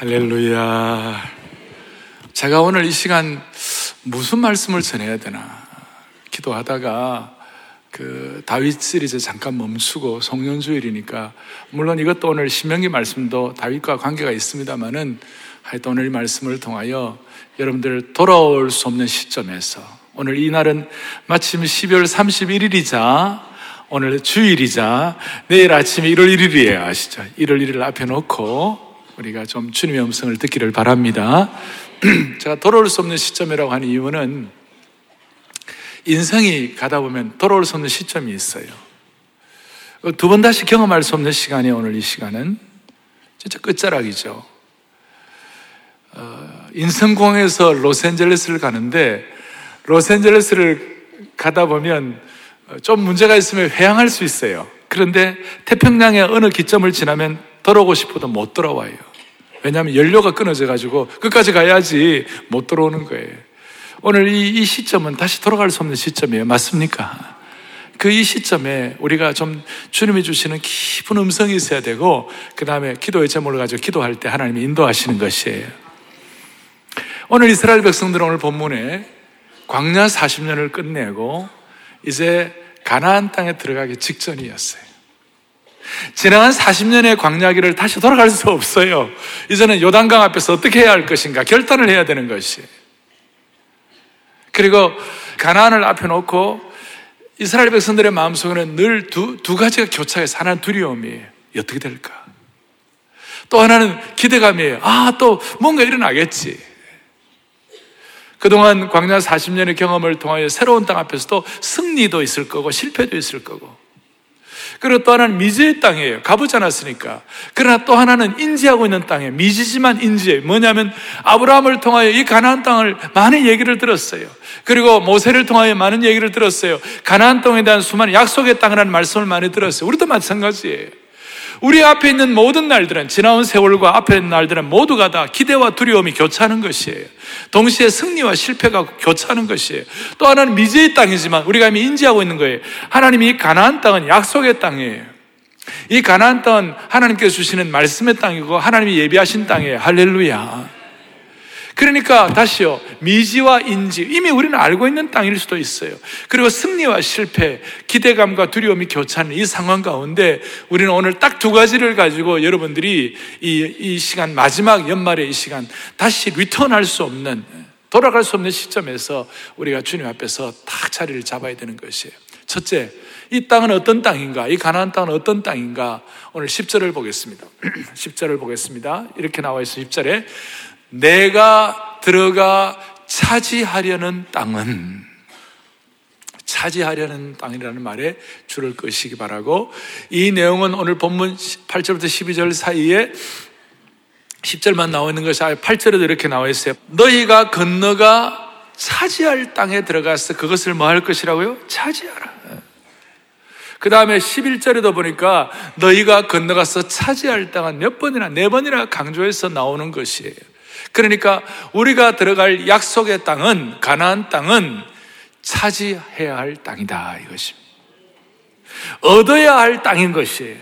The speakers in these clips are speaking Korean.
할렐루야. 제가 오늘 이 시간 무슨 말씀을 전해야 되나 기도하다가 그 다윗 시리즈 잠깐 멈추고 송년주일이니까 물론 이것도 오늘 신명기 말씀도 다윗과 관계가 있습니다만은 하여튼 오늘 이 말씀을 통하여 여러분들 돌아올 수 없는 시점에서 오늘 이날은 마침 12월 31일이자 오늘 주일이자 내일 아침에 1월 1일이에요 아시죠? 1월 1일 앞에 놓고 우리가 좀 주님의 음성을 듣기를 바랍니다. 제가 돌아올 수 없는 시점이라고 하는 이유는 인생이 가다 보면 돌아올 수 없는 시점이 있어요. 두 번 다시 경험할 수 없는 시간이 오늘 이 시간은 진짜 끝자락이죠. 어, 인성공에서 로스앤젤레스를 가는데 로스앤젤레스를 가다 보면 좀 문제가 있으면 회항할 수 있어요. 그런데 태평양의 어느 기점을 지나면 돌아오고 싶어도 못 돌아와요. 왜냐하면 연료가 끊어져 가지고 끝까지 가야지 못 돌아오는 거예요. 오늘 이, 이 시점은 다시 돌아갈 수 없는 시점이에요. 맞습니까? 그 이 시점에 우리가 좀 주님이 주시는 깊은 음성이 있어야 되고, 그 다음에 기도의 제목을 가지고 기도할 때 하나님이 인도하시는 것이에요. 오늘 이스라엘 백성들은 오늘 본문에 광야 40년을 끝내고 이제 가나안 땅에 들어가기 직전이었어요. 지나간 40년의 광야기를 다시 돌아갈 수 없어요. 이제는 요단강 앞에서 어떻게 해야 할 것인가 결단을 해야 되는 것이. 그리고 가나안을 앞에 놓고 이스라엘 백성들의 마음속에는 늘 두, 두 가지가 교차해서 하나는 두려움이에요. 어떻게 될까? 또 하나는 기대감이에요. 아, 또 뭔가 일어나겠지. 그동안 광야 40년의 경험을 통하여 새로운 땅 앞에서도 승리도 있을 거고 실패도 있을 거고 그리고 또 하나는 미지의 땅이에요. 가보지 않았으니까. 그러나 또 하나는 인지하고 있는 땅이에요. 미지지만 인지해요. 뭐냐면 아브라함을 통하여 이 가나안 땅을 많은 얘기를 들었어요. 그리고 모세를 통하여 많은 얘기를 들었어요. 가나안 땅에 대한 수많은 약속의 땅이라는 말씀을 많이 들었어요. 우리도 마찬가지예요. 우리 앞에 있는 모든 날들은 지나온 세월과 앞에 있는 날들은 모두가 다 기대와 두려움이 교차하는 것이에요. 동시에 승리와 실패가 교차하는 것이에요. 또 하나는 미지의 땅이지만 우리가 이미 인지하고 있는 거예요. 하나님이 가나안 땅은 약속의 땅이에요. 이 가나안 땅은 하나님께서 주시는 말씀의 땅이고 하나님이 예비하신 땅이에요. 할렐루야. 그러니까 다시요. 미지와 인지. 이미 우리는 알고 있는 땅일 수도 있어요. 그리고 승리와 실패, 기대감과 두려움이 교차하는 이 상황 가운데 우리는 오늘 딱 두 가지를 가지고 여러분들이 이, 이 시간, 마지막 연말의 이 시간, 다시 리턴할 수 없는, 돌아갈 수 없는 시점에서 우리가 주님 앞에서 딱 자리를 잡아야 되는 것이에요. 첫째, 이 땅은 어떤 땅인가? 이 가나안 땅은 어떤 땅인가? 오늘 10절을 보겠습니다. 10절을 보겠습니다. 이렇게 나와 있어 10절에 내가 들어가 차지하려는 땅은 차지하려는 땅이라는 말에 줄을 끄시기 바라고 이 내용은 오늘 본문 8절부터 12절 사이에 10절만 나와 있는 것이 아니라 8절에도 이렇게 나와 있어요. 너희가 건너가 차지할 땅에 들어가서 그것을 뭐 할 것이라고요? 차지하라. 그 다음에 11절에도 보니까 너희가 건너가서 차지할 땅은 몇 번이나, 네 번이나 강조해서 나오는 것이에요. 그러니까 우리가 들어갈 약속의 땅은 가나안 땅은 차지해야 할 땅이다 이것입니다. 얻어야 할 땅인 것이에요.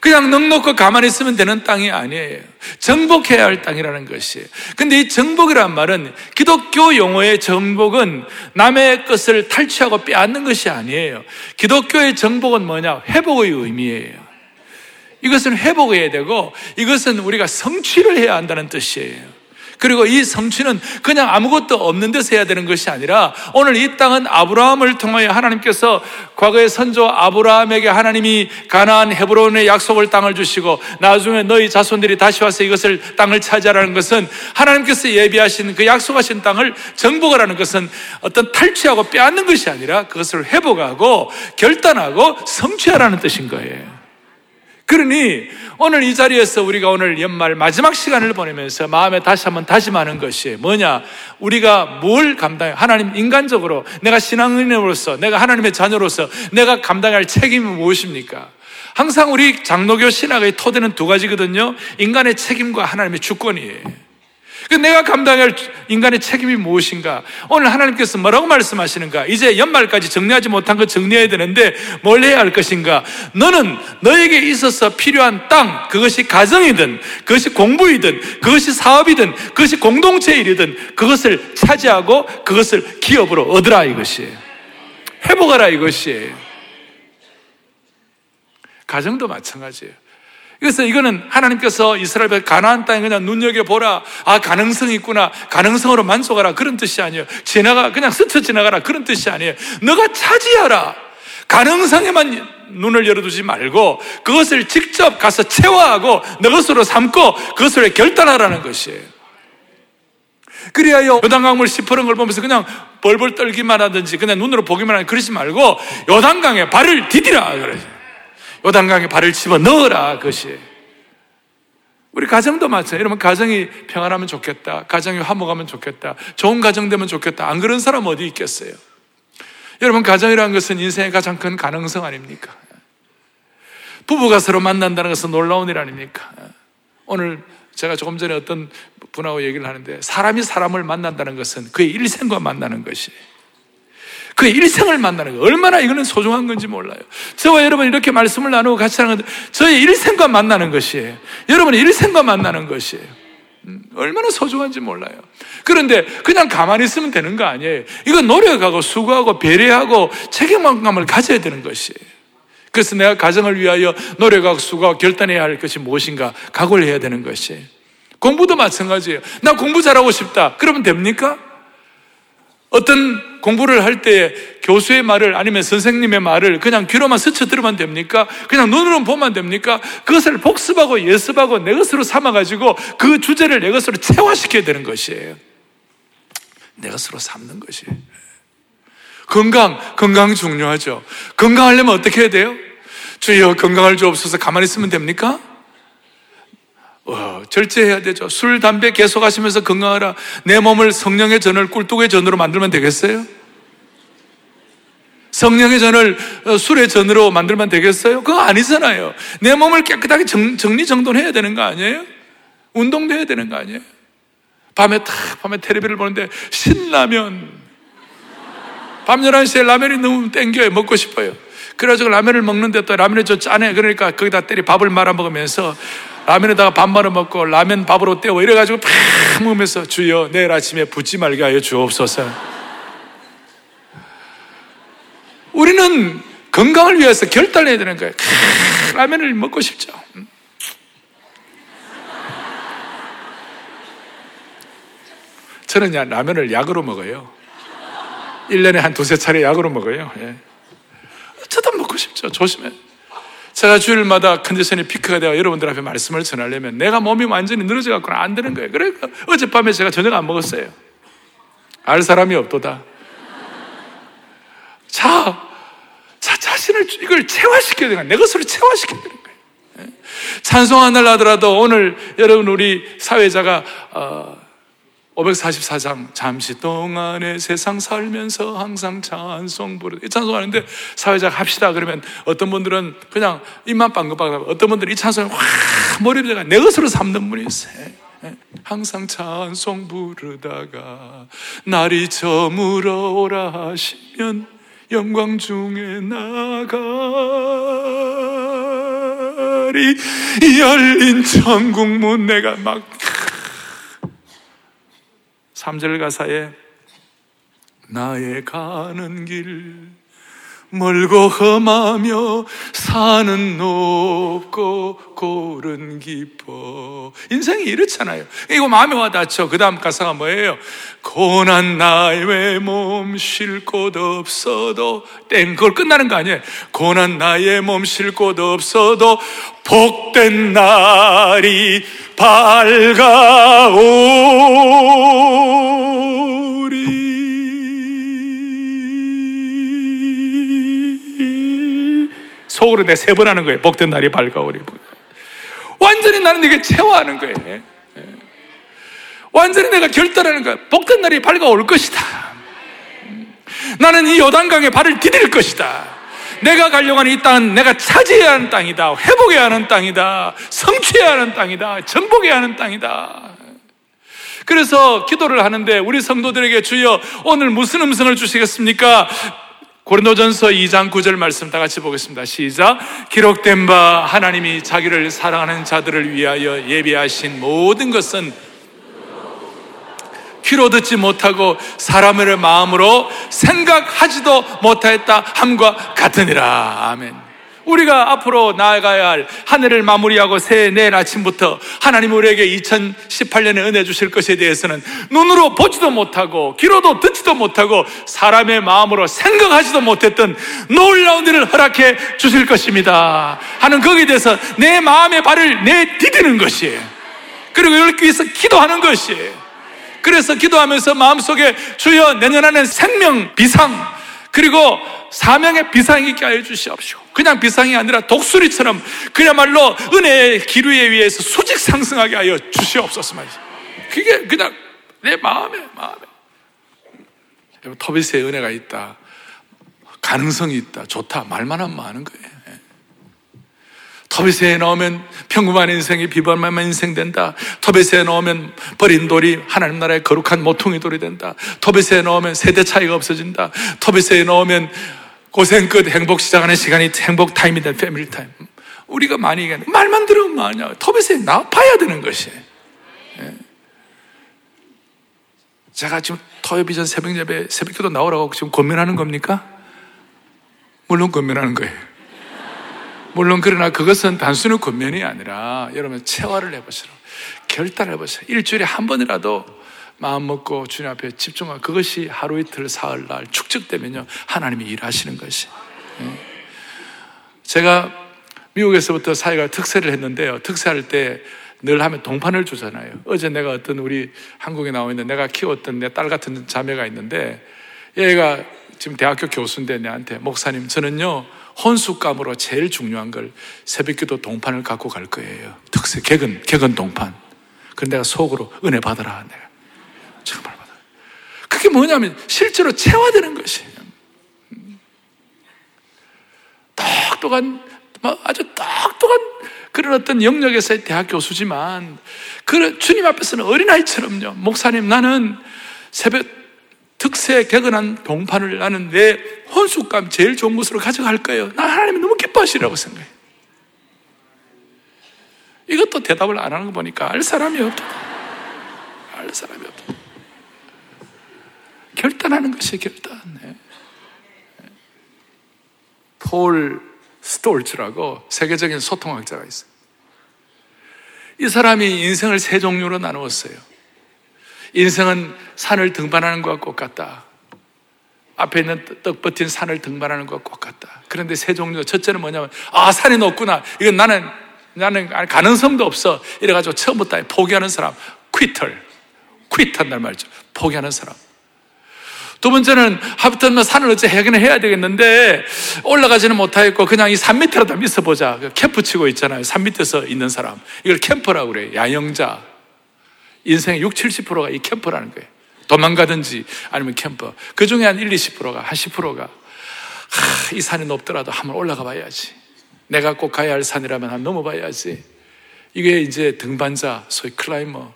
그냥 넉넉히 가만히 있으면 되는 땅이 아니에요. 정복해야 할 땅이라는 것이에요. 근데 이 정복이란 말은 기독교 용어의 정복은 남의 것을 탈취하고 빼앗는 것이 아니에요. 기독교의 정복은 뭐냐? 회복의 의미예요. 이것은 회복해야 되고 이것은 우리가 성취를 해야 한다는 뜻이에요. 그리고 이 성취는 그냥 아무것도 없는 데서 해야 되는 것이 아니라 오늘 이 땅은 아브라함을 통하여 하나님께서 과거의 선조 아브라함에게 하나님이 가나안 헤브론의 약속을 땅을 주시고 나중에 너희 자손들이 다시 와서 이것을 땅을 차지하라는 것은 하나님께서 예비하신 그 약속하신 땅을 정복하라는 것은 어떤 탈취하고 빼앗는 것이 아니라 그것을 회복하고 결단하고 성취하라는 뜻인 거예요. 그러니 오늘 이 자리에서 우리가 오늘 연말 마지막 시간을 보내면서 마음에 다시 한번 다짐하는 것이 뭐냐? 우리가 뭘 감당해? 하나님 인간적으로 내가 신앙인으로서 내가 하나님의 자녀로서 내가 감당할 책임이 무엇입니까? 항상 우리 장로교 신학의 토대는 두 가지거든요. 인간의 책임과 하나님의 주권이에요. 그 내가 감당할 인간의 책임이 무엇인가? 오늘 하나님께서 뭐라고 말씀하시는가? 이제 연말까지 정리하지 못한 거 정리해야 되는데 뭘 해야 할 것인가? 너는 너에게 있어서 필요한 땅, 그것이 가정이든, 그것이 공부이든, 그것이 사업이든, 그것이 공동체 일이든, 그것을 차지하고 그것을 기업으로 얻으라 이것이에요. 회복하라 이것이에요. 가정도 마찬가지예요. 그래서 이거는 하나님께서 이스라엘 가나안 땅에 그냥 눈여겨보라. 아, 가능성이 있구나. 가능성으로 만족하라. 그런 뜻이 아니에요. 지나가, 그냥 스쳐 지나가라. 그런 뜻이 아니에요. 너가 차지하라. 가능성에만 눈을 열어두지 말고 그것을 직접 가서 체화하고 너 것으로 삼고 그것을 결단하라는 것이에요. 그래야요, 요단강물 시퍼런 걸 보면서 그냥 벌벌 떨기만 하든지 그냥 눈으로 보기만 하든지 그러지 말고 요단강에 발을 디디라. 그러죠. 요단강에 발을 집어 넣어라 그것이. 우리 가정도 마찬가지. 여러분 가정이 평안하면 좋겠다. 가정이 화목하면 좋겠다. 좋은 가정 되면 좋겠다. 안 그런 사람 어디 있겠어요? 여러분 가정이라는 것은 인생의 가장 큰 가능성 아닙니까? 부부가 서로 만난다는 것은 놀라운 일 아닙니까? 오늘 제가 조금 전에 어떤 분하고 얘기를 하는데 사람이 사람을 만난다는 것은 그의 일생과 만나는 것이에요 그의 일생을 만나는 거 얼마나 이거는 소중한 건지 몰라요. 저와 여러분 이렇게 말씀을 나누고 같이 하는 건데 저의 일생과 만나는 것이에요. 여러분의 일생과 만나는 것이에요. 음, 얼마나 소중한지 몰라요. 그런데 그냥 가만히 있으면 되는 거 아니에요. 이건 노력하고 수고하고 배려하고 책임감을 가져야 되는 것이에요. 그래서 내가 가정을 위하여 노력하고 수고하고 결단해야 할 것이 무엇인가 각오를 해야 되는 것이에요. 공부도 마찬가지예요. 나 공부 잘하고 싶다. 그러면 됩니까? 어떤 공부를 할 때 교수의 말을 아니면 선생님의 말을 그냥 귀로만 스쳐 들으면 됩니까? 그냥 눈으로 보면 됩니까? 그것을 복습하고 예습하고 내 것으로 삼아가지고 그 주제를 내 것으로 체화시켜야 되는 것이에요. 내 것으로 삼는 것이에요. 건강, 건강 중요하죠. 건강하려면 어떻게 해야 돼요? 주여 건강을 주옵소서 가만히 있으면 됩니까? 어, 절제해야 되죠. 술, 담배 계속 하시면서 건강하라. 내 몸을 성령의 전을 꿀뚝의 전으로 만들면 되겠어요? 성령의 전을 어, 술의 전으로 만들면 되겠어요? 그거 아니잖아요. 내 몸을 깨끗하게 정, 정리정돈해야 되는 거 아니에요? 운동도 해야 되는 거 아니에요? 밤에 탁, 밤에 텔레비를 보는데 신라면. 밤 11시에 라면이 너무 땡겨요. 먹고 싶어요. 그래가지고 라면을 먹는데 또 라면이 좀 짜네. 그러니까 거기다 때리 밥을 말아 먹으면서 라면에다가 밥 말아 먹고 라면 밥으로 때워 이래가지고 팍 먹으면서 주여 내일 아침에 붙지 말게 하여 주옵소서. 우리는 건강을 위해서 결단해야 되는 거예요. 라면을 먹고 싶죠. 저는 라면을 약으로 먹어요. 1년에 한 두세 차례 약으로 먹어요. 예. 저도 먹고 싶죠. 조심해. 제가 주일마다 컨디션이 피크가 되어 여러분들 앞에 말씀을 전하려면 내가 몸이 완전히 늘어져 갖고는 안 되는 거예요. 그러니까 어젯밤에 제가 저녁 안 먹었어요. 알 사람이 없도다. 자, 자, 자신을 이걸 체화시켜야 되는 거야. 내 것으로 체화시켜야 되는 거예요. 예. 찬송하늘 하더라도 오늘 여러분 우리 사회자가 어, 544장 잠시 동안의 세상 살면서 항상 찬송 부르 이 찬송하는데 사회자가 합시다. 그러면 어떤 분들은 그냥 입만 빵긋빵긋 어떤 분들은 이 찬송을 확 머리에 내 것으로 삼는 분이 있어요. 예. 항상 찬송 부르다가 날이 저물어 오라 하시면 영광 중에 나가리. 열린 천국 문 내가 막 3절 가사에 나의 가는 길 멀고 험하며 산은 높고 골은 깊어. 인생이 이렇잖아요. 이거 마음에 와닿죠? 그 다음 가사가 뭐예요? 고난 나의 몸쉴 곳 없어도 땡 그걸 끝나는 거 아니에요. 고난 나의 몸 쉴 곳 없어도 복된 날이 밝아오리 속으로 내 세 번 하는 거예요. 복된 날이 밝아오리. 완전히 나는 이게 체화하는 거예요. 예. 완전히 내가 결단하는 거야. 복된 날이 밝아올 것이다. 나는 이 요단강에 발을 디딜 것이다. 내가 가려고 하는 이 땅은 내가 차지해야 하는 땅이다. 회복해야 하는 땅이다. 성취해야 하는 땅이다. 전복해야 하는 땅이다. 그래서 기도를 하는데 우리 성도들에게 주여 오늘 무슨 음성을 주시겠습니까? 고린도전서 2장 9절 말씀 다 같이 보겠습니다. 시작. 기록된 바 하나님이 자기를 사랑하는 자들을 위하여 예비하신 모든 것은 귀로 듣지 못하고 사람의 마음으로 생각하지도 못하였다 함과 같으니라. 아멘. 우리가 앞으로 나아가야 할한 해를 마무리하고 새해 내일 아침부터 하나님 우리에게 2018년에 은혜 주실 것에 대해서는 눈으로 보지도 못하고 귀로도 듣지도 못하고 사람의 마음으로 생각하지도 못했던 놀라운 일을 허락해 주실 것입니다. 하는 거기에 대해서 내 마음의 발을 내디디는 것이에요. 그리고 여기 위해서 기도하는 것이에요. 그래서 기도하면서 마음속에 주여 내년 안에 생명 비상 그리고 사명의 비상이 있게 하여 주시옵시고 그냥 비상이 아니라 독수리처럼 그야말로 은혜의 기류에 의해서 수직 상승하게 하여 주시옵소서 말이죠. 그게 그냥 내 마음에 마음에 여러분 토비스의 은혜가 있다. 가능성이 있다. 좋다. 말만 하면 많은 거예요. 토비새에 나오면 평범한 인생이 비범한 인생 된다. 토비새에 나오면 버린 돌이 하나님 나라의 거룩한 모퉁이 돌이 된다. 토비새에 나오면 세대 차이가 없어진다. 토비새에 나오면 고생 끝 행복 시작하는 시간이 행복 time이다. family time. 우리가 많이 얘기하는 말만 들으면 뭐하냐. 토비새에 나와봐야 되는 것이. 예. 제가 지금 토요비전 새벽 예배 새벽 기도 나오라고 지금 고민하는 겁니까? 물론 고민하는 거예요. 물론 그러나 그것은 단순히 권면이 아니라 여러분 체화를 해보시라. 결단을 해보시라. 일주일에 한 번이라도 마음 먹고 주님 앞에 집중하고 그것이 하루 이틀 사흘 날 축적되면요 하나님이 일하시는 것이. 예. 제가 미국에서부터 사회가 특세를 했는데요. 특세할 때 늘 하면 동판을 주잖아요. 어제 내가 어떤 우리 한국에 나와 있는 내가 키웠던 내 딸 같은 자매가 있는데 얘가 지금 대학교 교수인데 내한테 목사님 저는요 혼숙감으로 제일 중요한 걸 새벽기도 동판을 갖고 갈 거예요. 특세 객은 객은 동판. 그런데 내가 속으로 은혜 받아라. 내가 정말 받아. 그게 뭐냐면 실제로 체화되는 것이에요. 똑똑한 뭐 아주 똑똑한 그런 어떤 영역에서의 대학 교수지만 그 주님 앞에서는 어린아이처럼요. 목사님 나는 새벽 특세 개근한 동판을 나는 내 혼숙감 제일 좋은 곳으로 가져갈 거예요. 나 하나님이 너무 기뻐하시라고 생각해. 이것도 대답을 안 하는 거 보니까 알 사람이 없다. 알 사람이 없다. 결단하는 것이 결단. 네. 폴 스톨츠라고 세계적인 소통학자가 있어요. 이 사람이 인생을 세 종류로 나누었어요. 인생은 산을 등반하는 것과 똑같다. 앞에 있는 떡 버틴 산을 등반하는 것과 똑같다. 그런데 세 종류, 첫째는 뭐냐면, 아, 산이 높구나. 이건 나는, 나는 가능성도 없어. 이래가지고 처음부터 포기하는 사람, 퀴털. 퀴한단 말이죠. 포기하는 사람. 두 번째는 하부터는 산을 어째 해결 해야 되겠는데 올라가지는 못하겠고 그냥 이 산 밑에라도 있어보자. 그 캠프 치고 있잖아요. 산 밑에서 있는 사람. 이걸 캠퍼라고 그래요. 야영자. 인생의 6, 70%가 이 camper라는 거예요. 도망가든지 아니면 camper. 그 중에 한 1, 20%가, 한 10%가 하, 이 산이 높더라도 한번 올라가 봐야지. 내가 꼭 가야 할 산이라면 한 넘어봐야지. 이게 이제 등반자, 소위 climber,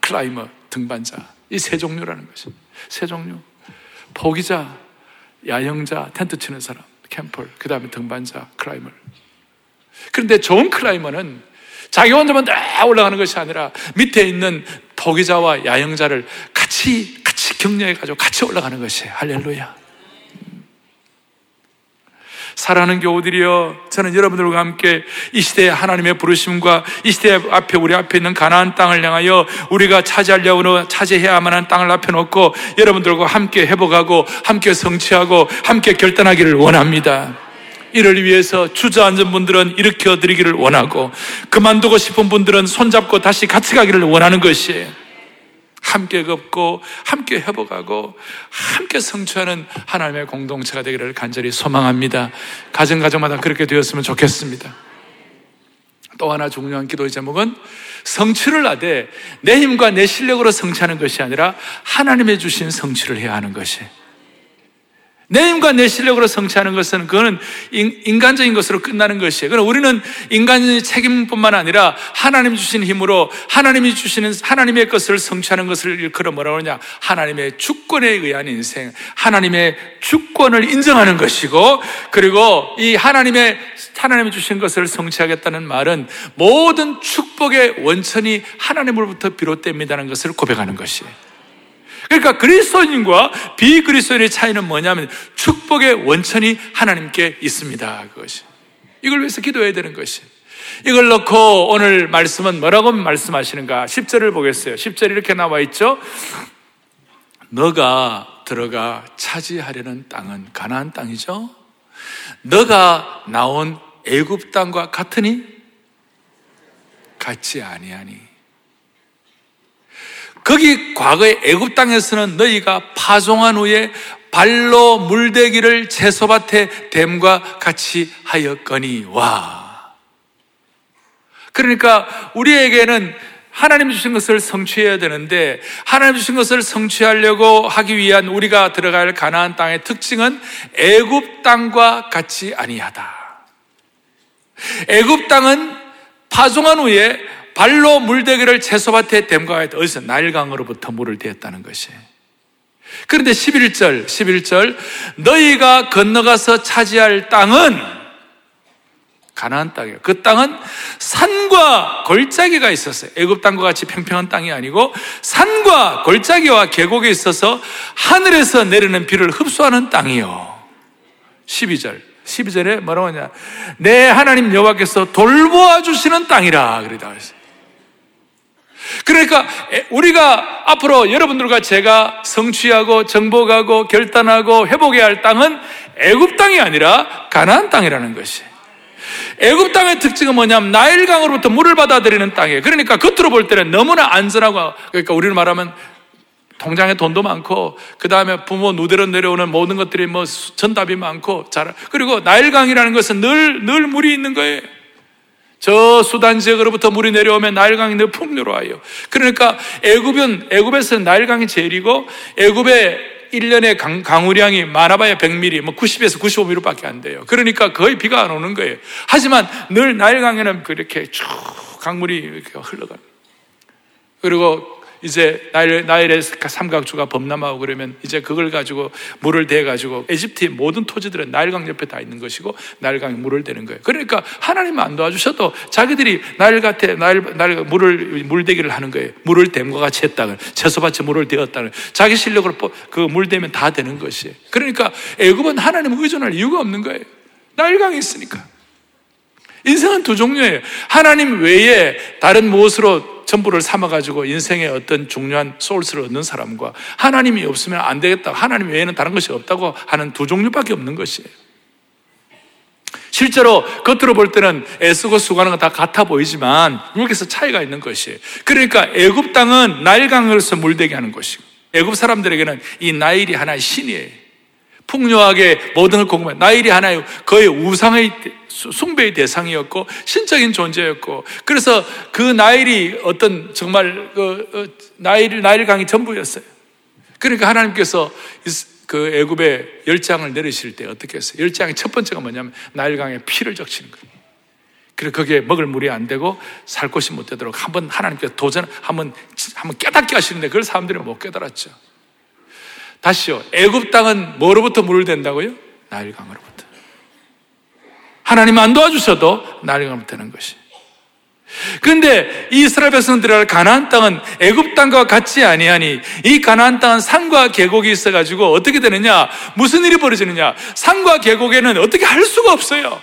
climber, 등반자. 이 세 종류라는 것이. 세 종류. 포기자, 야영자, 텐트 치는 사람, camper, 그 다음에 등반자, climber. 그런데 좋은 클라이머는 자기 혼자만 다 올라가는 것이 아니라 밑에 있는 포기자와 야영자를 같이 같이 격려해 가지고 같이 올라가는 것이에요. 할렐루야. 사랑하는 교우들이여, 저는 여러분들과 함께 이 시대에 하나님의 부르심과 이 시대 앞에 우리 앞에 있는 가나안 땅을 향하여 우리가 차지하려고 차지해야만 하는 땅을 앞에 놓고 여러분들과 함께 회복하고 함께 성취하고 함께 결단하기를 원합니다. 이를 위해서 주저앉은 분들은 일으켜 드리기를 원하고 그만두고 싶은 분들은 손잡고 다시 같이 가기를 원하는 것이에요. 함께 걷고 함께 회복하고 함께 성취하는 하나님의 공동체가 되기를 간절히 소망합니다. 가정 가정마다 그렇게 되었으면 좋겠습니다. 또 하나 중요한 기도의 제목은 성취를 하되 내 힘과 내 실력으로 성취하는 것이 아니라 하나님의 주신 성취를 해야 하는 것이 내 힘과 내 실력으로 성취하는 것은 그거는 인간적인 것으로 끝나는 것이에요. 그럼 우리는 인간의 책임뿐만 아니라 하나님 주신 힘으로 하나님이 주시는 하나님의 것을 성취하는 것을 일컬어 뭐라고 하냐? 하나님의 주권에 의한 인생, 하나님의 주권을 인정하는 것이고 그리고 이 하나님의 하나님이 주신 것을 성취하겠다는 말은 모든 축복의 원천이 하나님으로부터 비롯됩니다는 것을 고백하는 것이에요. 그러니까 그리스도인과 비그리스도인의 차이는 뭐냐면 축복의 원천이 하나님께 있습니다. 그것이. 이걸 위해서 기도해야 되는 것이. 이걸 놓고 오늘 말씀은 뭐라고 말씀하시는가? 10절을 보겠어요. 10절 이렇게 나와 있죠. 너가 들어가 차지하려는 땅은 가나안 땅이죠. 너가 나온 애굽 땅과 같으니 같지 아니하니 거기 과거의 애굽 땅에서는 너희가 파송한 후에 발로 물대기를 채소밭에 댐과 같이 하였거니 와. 그러니까 우리에게는 하나님 주신 것을 성취해야 되는데 하나님 주신 것을 성취하려고 하기 위한 우리가 들어갈 가나안 땅의 특징은 애굽 땅과 같이 아니하다. 애굽 땅은 파송한 후에 발로 물대기를 채소밭에 같 어디서 나일강으로부터 물을 대었다는 것이. 그런데 11절, 11절, 너희가 건너가서 차지할 땅은 가나안 땅이에요. 그 땅은 산과 골짜기가 있었어요. 애굽 땅과 같이 평평한 땅이 아니고 산과 골짜기와 계곡에 있어서 하늘에서 내리는 비를 흡수하는 땅이요. 12절. 12절에 뭐라고 하냐? 내 하나님 여호와께서 돌보아 주시는 땅이라 그러다 그랬어요. 그러니까 우리가 앞으로 여러분들과 제가 성취하고 정복하고 결단하고 회복해야 할 땅은 애굽 땅이 아니라 가나안 땅이라는 것이. 애굽 땅의 특징은 뭐냐면 나일강으로부터 물을 받아들이는 땅이에요. 그러니까 겉으로 볼 때는 너무나 안전하고 그러니까 우리는 말하면 통장에 돈도 많고 그 다음에 부모 누대로 내려오는 모든 것들이 뭐 전답이 많고 잘 그리고 나일강이라는 것은 늘 늘 물이 있는 거예요. 저 수단 지역으로부터 물이 내려오면 나일강이 늘 풍요로워요. 그러니까 애굽은 애굽에서는 나일강이 제일이고 애굽의 1년에 강, 강우량이 많아봐야 100mm, 뭐 90에서 95mm밖에 안 돼요. 그러니까 거의 비가 안 오는 거예요. 하지만 늘 나일강에는 그렇게 쭉 강물이 이렇게 흘러가요. 그리고 이제 나일, 나일의 삼각주가 범람하고 그러면 이제 그걸 가지고 물을 대 가지고 에집트의 모든 토지들은 나일강 옆에 다 있는 것이고 나일강에 물을 대는 거예요. 그러니까 하나님 안 도와주셔도 자기들이 나일 같아, 나일, 나일 물을, 물대기를 하는 거예요. 물을 댐과 같이 했다는 채소밭에 물을 대었다는 자기 실력으로 그물 대면 다 되는 것이에요. 그러니까 애굽은 하나님 의존할 이유가 없는 거예요. 나일강이 있으니까. 인생은 두 종류예요. 하나님 외에 다른 무엇으로 전부를 삼아가지고 인생의 어떤 중요한 소울스를 얻는 사람과 하나님이 없으면 안 되겠다. 하나님 외에는 다른 것이 없다고 하는 두 종류밖에 없는 것이에요. 실제로 겉으로 볼 때는 애쓰고 수고하는 건 다 같아 보이지만 여기서 차이가 있는 것이에요. 그러니까 애굽 땅은 나일강으로서 물대게 하는 것이고 애굽 사람들에게는 이 나일이 하나의 신이에요. 풍요하게 모든 걸 공부해. 나일이 하나의 거의 우상의 숭배의 대상이었고 신적인 존재였고 그래서 그 나일이 어떤 정말 그 어, 나일 나일 강이 전부였어요. 그러니까 하나님께서 그 애굽에 열장을 내리실 때 어떻게 했어요? 열장의 첫 번째가 뭐냐면 나일 강에 피를 적시는 거예요. 그리고 거기에 먹을 물이 안 되고 살 곳이 못 되도록 한번 하나님께서 도전 한번 한번 깨닫게 하시는데 그걸 사람들이 못 깨달았죠. 다시요. 애굽 땅은 뭐로부터 물을 댄다고요? 나일강으로부터. 하나님 안 도와주셔도 나일강으로부터 되는 것이. 그런데 이스라엘 백성들이 가나안 땅은 애굽 땅과 같지 아니하니 이 가나안 땅은 산과 계곡이 있어 가지고 어떻게 되느냐? 무슨 일이 벌어지느냐? 산과 계곡에는 어떻게 할 수가 없어요.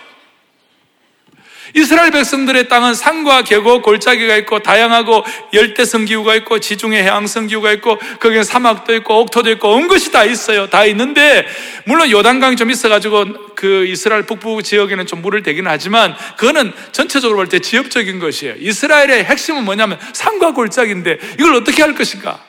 이스라엘 백성들의 땅은 산과 계곡, 골짜기가 있고 다양하고 열대 성 기후가 있고 지중해 해양 성 기후가 있고 거기에 사막도 있고 옥토도 있고 온 것이 다 있어요. 다 있는데 물론 요단강이 좀 있어가지고 그 이스라엘 북부 지역에는 좀 물을 대기는 하지만 그거는 전체적으로 볼 때 지역적인 것이에요. 이스라엘의 핵심은 뭐냐면 산과 골짜기인데 이걸 어떻게 할 것인가?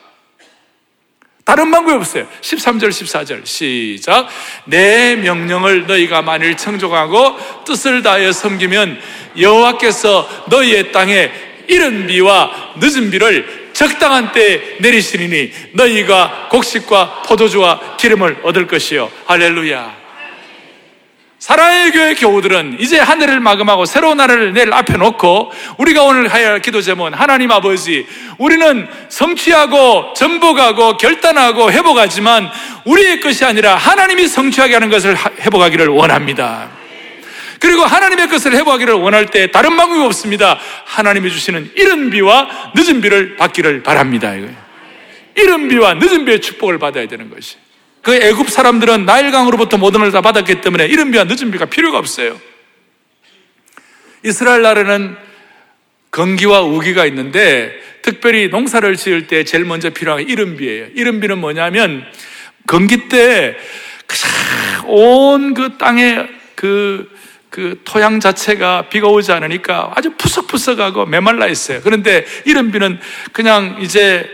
다른 방법이 없어요. 13절, 14절. 시작. 내 명령을 너희가 만일 청족하고 뜻을 다하여 섬기면 여호와께서 너희의 땅에 이른 비와 늦은 비를 적당한 때에 내리시리니 너희가 곡식과 포도주와 기름을 얻을 것이요. 할렐루야. 사랑의 교회 교우들은 이제 한 해를 마감하고 새로운 하늘을 내일 앞에 놓고 우리가 오늘 할 기도 제목은 하나님 아버지 우리는 성취하고 전복하고 결단하고 회복하지만 우리의 것이 아니라 하나님이 성취하게 하는 것을 회복하기를 원합니다. 그리고 하나님의 것을 회복하기를 원할 때 다른 방법이 없습니다. 하나님이 주시는 이른 비와 늦은 비를 받기를 바랍니다. 이른 비와 늦은 비의 축복을 받아야 되는 것이. 그 애굽 사람들은 나일강으로부터 모든 걸 다 받았기 때문에 이른 비와 늦은 비가 필요가 없어요. 이스라엘 나라는 건기와 우기가 있는데 특별히 농사를 지을 때 제일 먼저 필요한 게 이른 비예요. 이른 비는 뭐냐면 건기 때 온 그 땅에 그, 그 토양 자체가 비가 오지 않으니까 아주 푸석푸석하고 메말라 있어요. 그런데 이른 비는 그냥 이제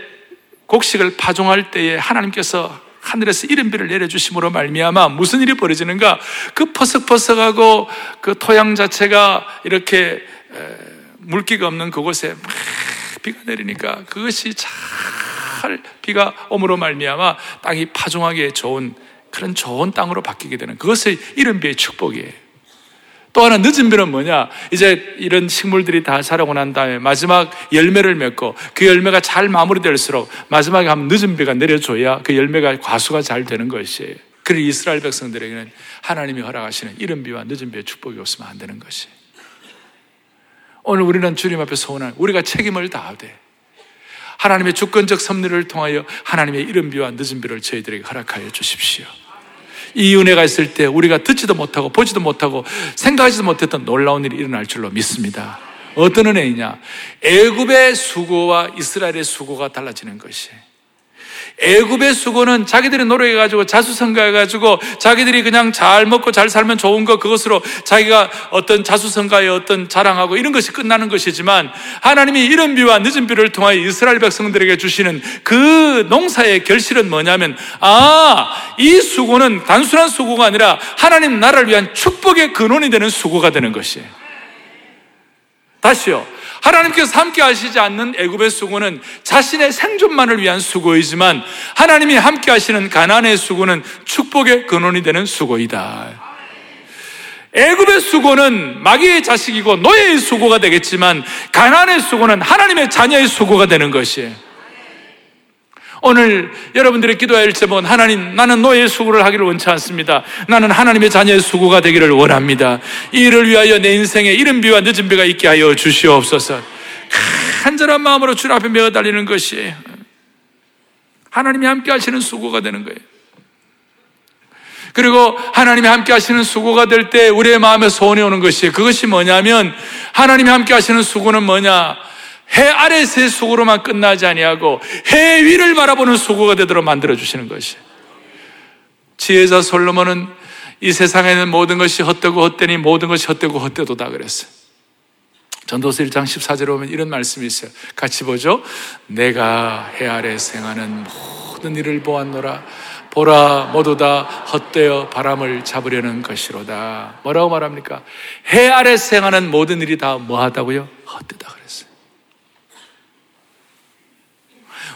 곡식을 파종할 때에 하나님께서 하늘에서 이른비를 내려주심으로 말미암아 무슨 일이 벌어지는가? 그 퍼석퍼석하고 그 토양 자체가 이렇게 물기가 없는 그곳에 막 비가 내리니까 그것이 잘 비가 오므로 말미암아 땅이 파종하기에 좋은 그런 좋은 땅으로 바뀌게 되는 그것이 이른비의 축복이에요. 또 하나 늦은 비는 뭐냐? 이제 이런 식물들이 다 자라고 난 다음에 마지막 열매를 맺고 그 열매가 잘 마무리될수록 마지막에 한 늦은 비가 내려줘야 그 열매가 과수가 잘 되는 것이에요. 그래 이스라엘 백성들에게는 하나님이 허락하시는 이른 비와 늦은 비의 축복이 없으면 안 되는 것이. 오늘 우리는 주님 앞에 소원한 우리가 책임을 다하되 하나님의 주권적 섭리를 통하여 하나님의 이른 비와 늦은 비를 저희들에게 허락하여 주십시오. 이 은혜가 있을 때 우리가 듣지도 못하고 보지도 못하고 생각하지도 못했던 놀라운 일이 일어날 줄로 믿습니다. 어떤 은혜이냐? 애굽의 수고와 이스라엘의 수고가 달라지는 것이. 애굽의 수고는 자기들이 노력해가지고 자수성가해가지고 자기들이 그냥 잘 먹고 잘 살면 좋은 것 그것으로 자기가 어떤 자수성가의 어떤 자랑하고 이런 것이 끝나는 것이지만 하나님이 이른 비와 늦은 비를 통하여 이스라엘 백성들에게 주시는 그 농사의 결실은 뭐냐면 아, 이 수고는 단순한 수고가 아니라 하나님 나라를 위한 축복의 근원이 되는 수고가 되는 것이에요. 다시요. 하나님께서 함께 하시지 않는 애굽의 수고는 자신의 생존만을 위한 수고이지만 하나님이 함께 하시는 가난의 수고는 축복의 근원이 되는 수고이다. 애굽의 수고는 마귀의 자식이고 노예의 수고가 되겠지만 가난의 수고는 하나님의 자녀의 수고가 되는 것이에요. 오늘 여러분들의 기도할 제목은 하나님 나는 너의 수고를 하기를 원치 않습니다. 나는 하나님의 자녀의 수고가 되기를 원합니다. 이를 위하여 내 인생에 이른 비와 늦은 비가 있게 하여 주시옵소서. 간절한 마음으로 주 앞에 메어 달리는 것이 하나님이 함께 하시는 수고가 되는 거예요. 그리고 하나님이 함께 하시는 수고가 될 때 우리의 마음에 소원이 오는 것이 그것이 뭐냐면 하나님이 함께 하시는 수고는 뭐냐? 해 아래서의 수고로만 끝나지 아니하고 해 위를 바라보는 수고가 되도록 만들어 주시는 것이. 지혜자 솔로몬은 이 세상에 는 모든 것이 헛되고 헛되니 모든 것이 헛되고 헛되도다 그랬어요. 전도서 1장 14절에 보면 이런 말씀이 있어요. 같이 보죠. 내가 해 아래 생하는 모든 일을 보았노라. 보라 모두 다 헛되어 바람을 잡으려는 것이로다. 뭐라고 말합니까? 해 아래 생하는 모든 일이 다 뭐하다고요? 헛되다 그랬어요.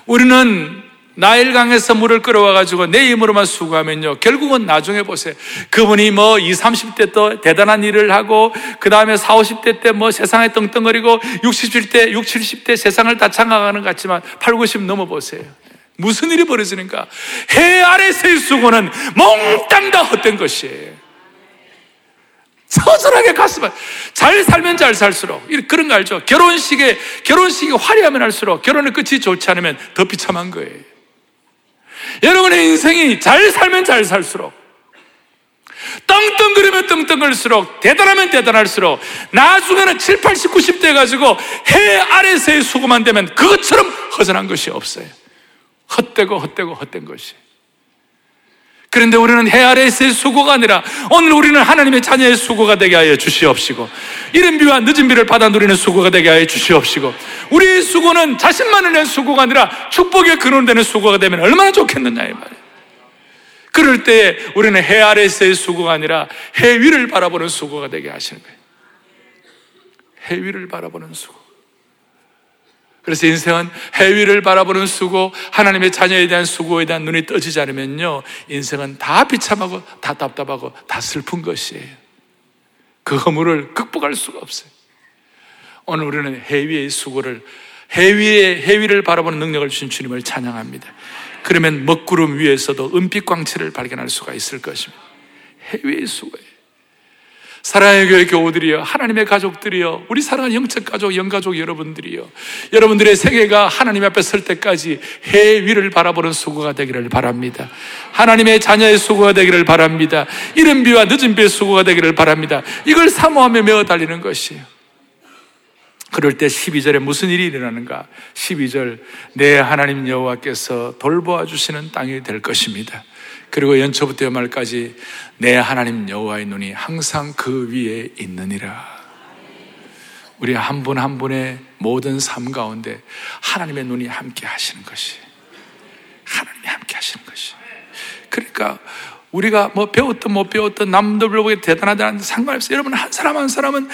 우리는 나일강에서 물을 끌어와 가지고 내 힘으로만 수고하면요. 결국은 나중에 보세요. 그분이 뭐 20, 30대 또 대단한 일을 하고, 그 다음에 40, 50대 때 뭐 세상에 떵떵거리고, 60대, 60, 70대 세상을 다 장악하는 것 같지만, 8, 90 넘어 보세요. 무슨 일이 벌어지는가? 해 아래서의 수고는 몽땅 다 헛된 것이에요. 서늘하게 가슴을 잘 살면 잘 살수록 그런 거 알죠? 결혼식에 결혼식이 화려하면 할수록 결혼의 끝이 좋지 않으면 더 비참한 거예요. 여러분의 인생이 잘 살면 잘 살수록 떵떵거리면 떵떵거릴수록 대단하면 대단할수록 나중에는 7, 80, 90대 가지고 해 아래서의 수고만 되면 그것처럼 허전한 것이 없어요. 헛되고 헛되고 헛된 것이. 그런데 우리는 해 아래에서의 수고가 아니라 오늘 우리는 하나님의 자녀의 수고가 되게 하여 주시옵시고 이른 비와 늦은 비를 받아 누리는 수고가 되게 하여 주시옵시고 우리의 수고는 자신만을 위한 수고가 아니라 축복의 근원 되는 수고가 되면 얼마나 좋겠느냐 이 말이에요. 그럴 때 우리는 해 아래에서의 수고가 아니라 해 위를 바라보는 수고가 되게 하시는 거예요. 해 위를 바라보는 수고. 그래서 인생은 해위를 바라보는 수고, 하나님의 자녀에 대한 수고에 대한 눈이 떠지지 않으면요, 인생은 다 비참하고, 다 답답하고, 다 슬픈 것이에요. 그 허물을 극복할 수가 없어요. 오늘 우리는 해위의 수고를, 해위의, 해위를 바라보는 능력을 주신 주님을 찬양합니다. 그러면 먹구름 위에서도 은빛 광채를 발견할 수가 있을 것입니다. 해위의 수고예요. 사랑의 교회 교우들이여, 하나님의 가족들이여, 우리 사랑하는 영적 가족, 영가족 여러분들이여, 여러분들의 생애가 하나님 앞에 설 때까지 해 위를 바라보는 수고가 되기를 바랍니다. 하나님의 자녀의 수고가 되기를 바랍니다. 이른 비와 늦은 비의 수고가 되기를 바랍니다. 이걸 사모하며 메어 달리는 것이에요. 그럴 때 12절에 무슨 일이 일어나는가? 12절, 내 하나님 여호와께서 돌보아 주시는 땅이 될 것입니다. 그리고 연초부터 연말까지 내 하나님 여호와의 눈이 항상 그 위에 있느니라. 우리 한 분한 한 분의 모든 삶 가운데 하나님의 눈이 함께 하시는 것이 하나님이 함께 하시는 것이 그러니까 우리가 뭐 배웠든 못 배웠든 남들 보기에 대단하다는 상관없어요. 여러분 한 사람 한 사람은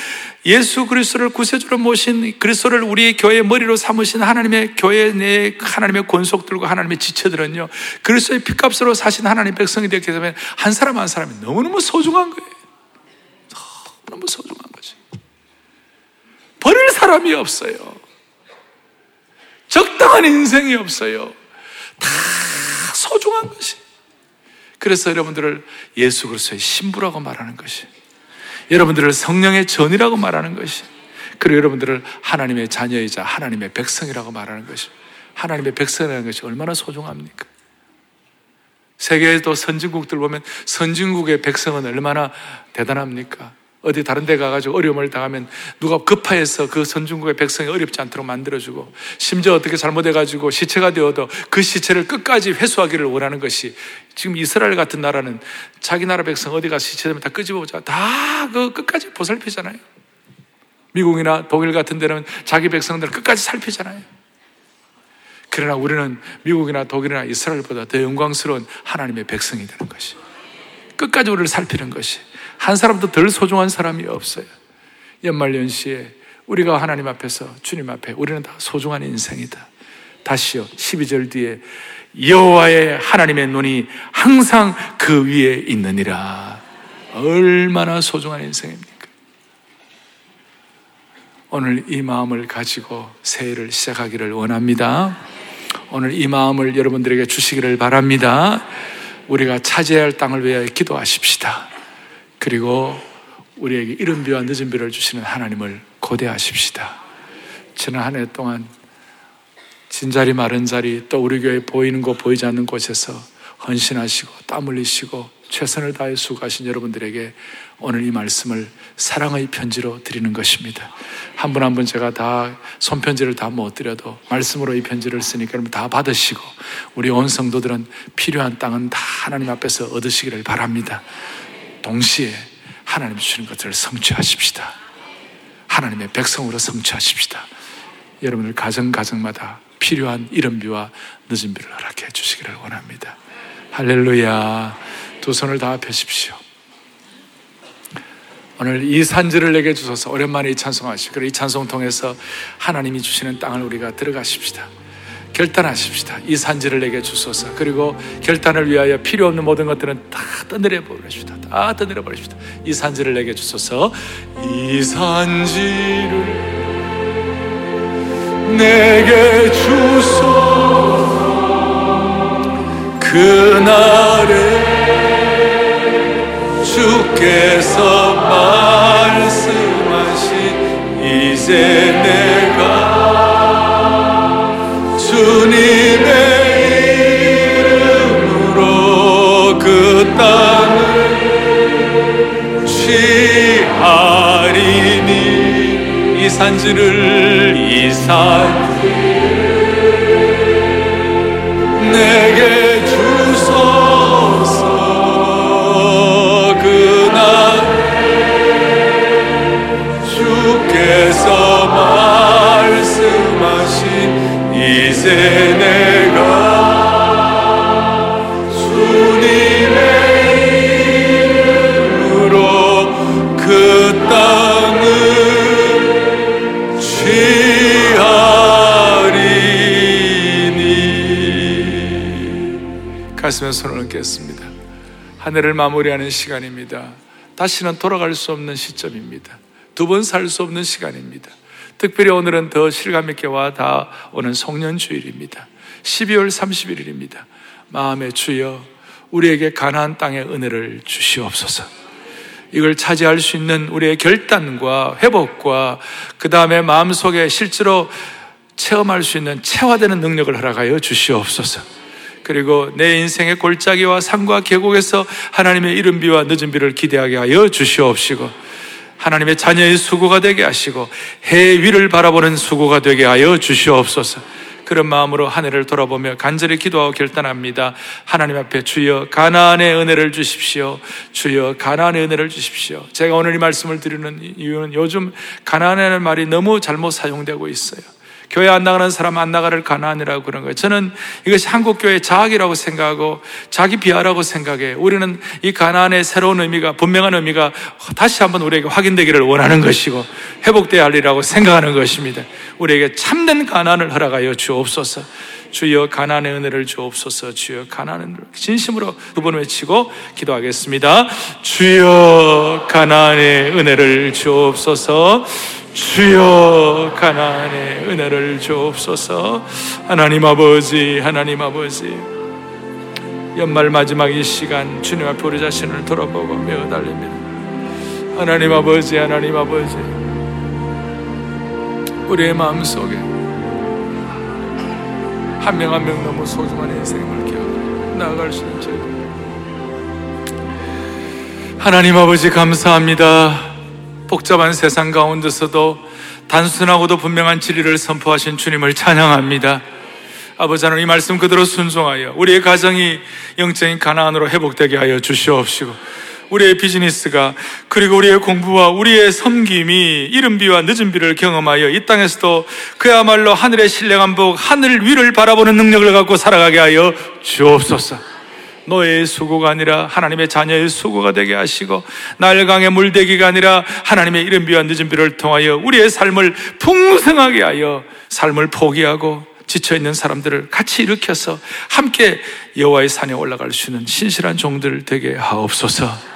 예수 그리스도를 구세주로 모신 그리스도를 우리 교회의 머리로 삼으신 하나님의 교회 내 하나님의 권속들과 하나님의 지체들은요. 그리스도의 피값으로 사신 하나님 백성이 되게 되면 한 사람 한 사람이 너무너무 소중한 거예요. 너무 소중한 거지. 버릴 사람이 없어요. 적당한 인생이 없어요. 다 소중한 것이. 그래서 여러분들을 예수 그리스도의 신부라고 말하는 것이 여러분들을 성령의 전이라고 말하는 것이 그리고 여러분들을 하나님의 자녀이자 하나님의 백성이라고 말하는 것이 하나님의 백성이라는 것이 얼마나 소중합니까? 세계에도 선진국들 보면 선진국의 백성은 얼마나 대단합니까? 어디 다른 데 가가지고 어려움을 당하면 누가 급파해서 그 선진국의 백성이 어렵지 않도록 만들어주고 심지어 어떻게 잘못해가지고 시체가 되어도 그 시체를 끝까지 회수하기를 원하는 것이 지금 이스라엘 같은 나라는 자기 나라 백성 어디 가 시체되면 다 끄집어보자. 다 그 끝까지 보살피잖아요. 미국이나 독일 같은 데는 자기 백성들 끝까지 살피잖아요. 그러나 우리는 미국이나 독일이나 이스라엘보다 더 영광스러운 하나님의 백성이 되는 것이. 끝까지 우리를 살피는 것이. 한 사람도 덜 소중한 사람이 없어요. 연말연시에 우리가 하나님 앞에서 주님 앞에 우리는 다 소중한 인생이다. 다시요. 12절 뒤에 여호와의 하나님의 눈이 항상 그 위에 있느니라. 얼마나 소중한 인생입니까? 오늘 이 마음을 가지고 새해를 시작하기를 원합니다. 오늘 이 마음을 여러분들에게 주시기를 바랍니다. 우리가 차지해야 할 땅을 위하여 기도하십시다. 그리고 우리에게 이른 비와 늦은 비를 주시는 하나님을 고대하십시다. 지난 한 해 동안 진자리 마른 자리 또 우리 교회 보이는 곳 보이지 않는 곳에서 헌신하시고 땀 흘리시고 최선을 다해 수고하신 여러분들에게 오늘 이 말씀을 사랑의 편지로 드리는 것입니다. 한 분 한분 제가 다 손편지를 다 못 드려도 말씀으로 이 편지를 쓰니까 여러분 다 받으시고 우리 온 성도들은 필요한 땅은 다 하나님 앞에서 얻으시기를 바랍니다. 동시에 하나님 주시는 것들을 성취하십시다. 하나님의 백성으로 성취하십시다. 여러분들 가정 가정마다 필요한 이른비와 늦은비를 허락해 주시기를 원합니다. 할렐루야. 두 손을 다 펴십시오. 오늘 이 산지를 내게 주셔서 오랜만에 이 찬송하시고 이 찬송 통해서 하나님이 주시는 땅을 우리가 들어가십시다. 결단하십시다. 이 산지를 내게 주소서. 그리고 결단을 위하여 필요 없는 모든 것들은 다 떠내려 버리십시다. 다 떠내려 버리십시다. 이 산지를 내게 주소서. 이 산지를 내게 주소서. 그날에 주께서 말씀하신 이제 내가 산지를 이 산지를 내게 주소서. 그날 주께서 말씀하신 이제 가슴에 손을 얹겠습니다. 한 해를 마무리하는 시간입니다. 다시는 돌아갈 수 없는 시점입니다. 두 번 살 수 없는 시간입니다. 특별히 오늘은 더 실감있게 와 다 오는 송년주일입니다. 12월 31일입니다. 마음의 주여, 우리에게 가나안 땅의 은혜를 주시옵소서. 이걸 차지할 수 있는 우리의 결단과 회복과 그 다음에 마음속에 실제로 체험할 수 있는 체화되는 능력을 허락하여 주시옵소서. 그리고 내 인생의 골짜기와 산과 계곡에서 하나님의 이른 비와 늦은 비를 기대하게 하여 주시옵시고 하나님의 자녀의 수고가 되게 하시고 해 위를 바라보는 수고가 되게 하여 주시옵소서. 그런 마음으로 한 해를 돌아보며 간절히 기도하고 결단합니다. 하나님 앞에 주여 가나안의 은혜를 주십시오. 주여 가나안의 은혜를 주십시오. 제가 오늘 이 말씀을 드리는 이유는 요즘 가나안이라는 말이 너무 잘못 사용되고 있어요. 교회 안 나가는 사람 안 나가를 가난이라고 그런 거예요. 저는 이것이 한국 교회의 자학이라고 생각하고 자기 비하라고 생각해. 우리는 이 가난의 새로운 의미가 분명한 의미가 다시 한번 우리에게 확인되기를 원하는 것이고 회복돼야 할 일이라고 생각하는 것입니다. 우리에게 참된 가난을 허락하여 주옵소서. 주여 가난의 은혜를 주옵소서. 주여 가난을 진심으로 두 번 외치고 기도하겠습니다. 주여 가난의 은혜를 주옵소서. 주여 가나안의 은혜를 주옵소서 하나님 아버지 하나님 아버지 연말 마지막 이 시간 주님 앞에 우리 자신을 돌아보고 매어 달립니다 하나님 아버지 하나님 아버지 우리의 마음속에 한 명 한 명 너무 소중한 인생을 기억하고 나아갈 수 있는 저희 하나님 아버지 감사합니다 복잡한 세상 가운데서도 단순하고도 분명한 진리를 선포하신 주님을 찬양합니다. 아버지 하나님 이 말씀 그대로 순종하여 우리의 가정이 영적인 가난으로 회복되게 하여 주시옵시고 우리의 비즈니스가 그리고 우리의 공부와 우리의 섬김이 이른 비와 늦은 비를 경험하여 이 땅에서도 그야말로 하늘의 신령한 복 하늘 위를 바라보는 능력을 갖고 살아가게 하여 주옵소서. 너의 수고가 아니라 하나님의 자녀의 수고가 되게 하시고 날강의 물대기가 아니라 하나님의 이른 비와 늦은 비를 통하여 우리의 삶을 풍성하게 하여 삶을 포기하고 지쳐 있는 사람들을 같이 일으켜서 함께 여호와의 산에 올라갈 수 있는 신실한 종들 되게 하옵소서.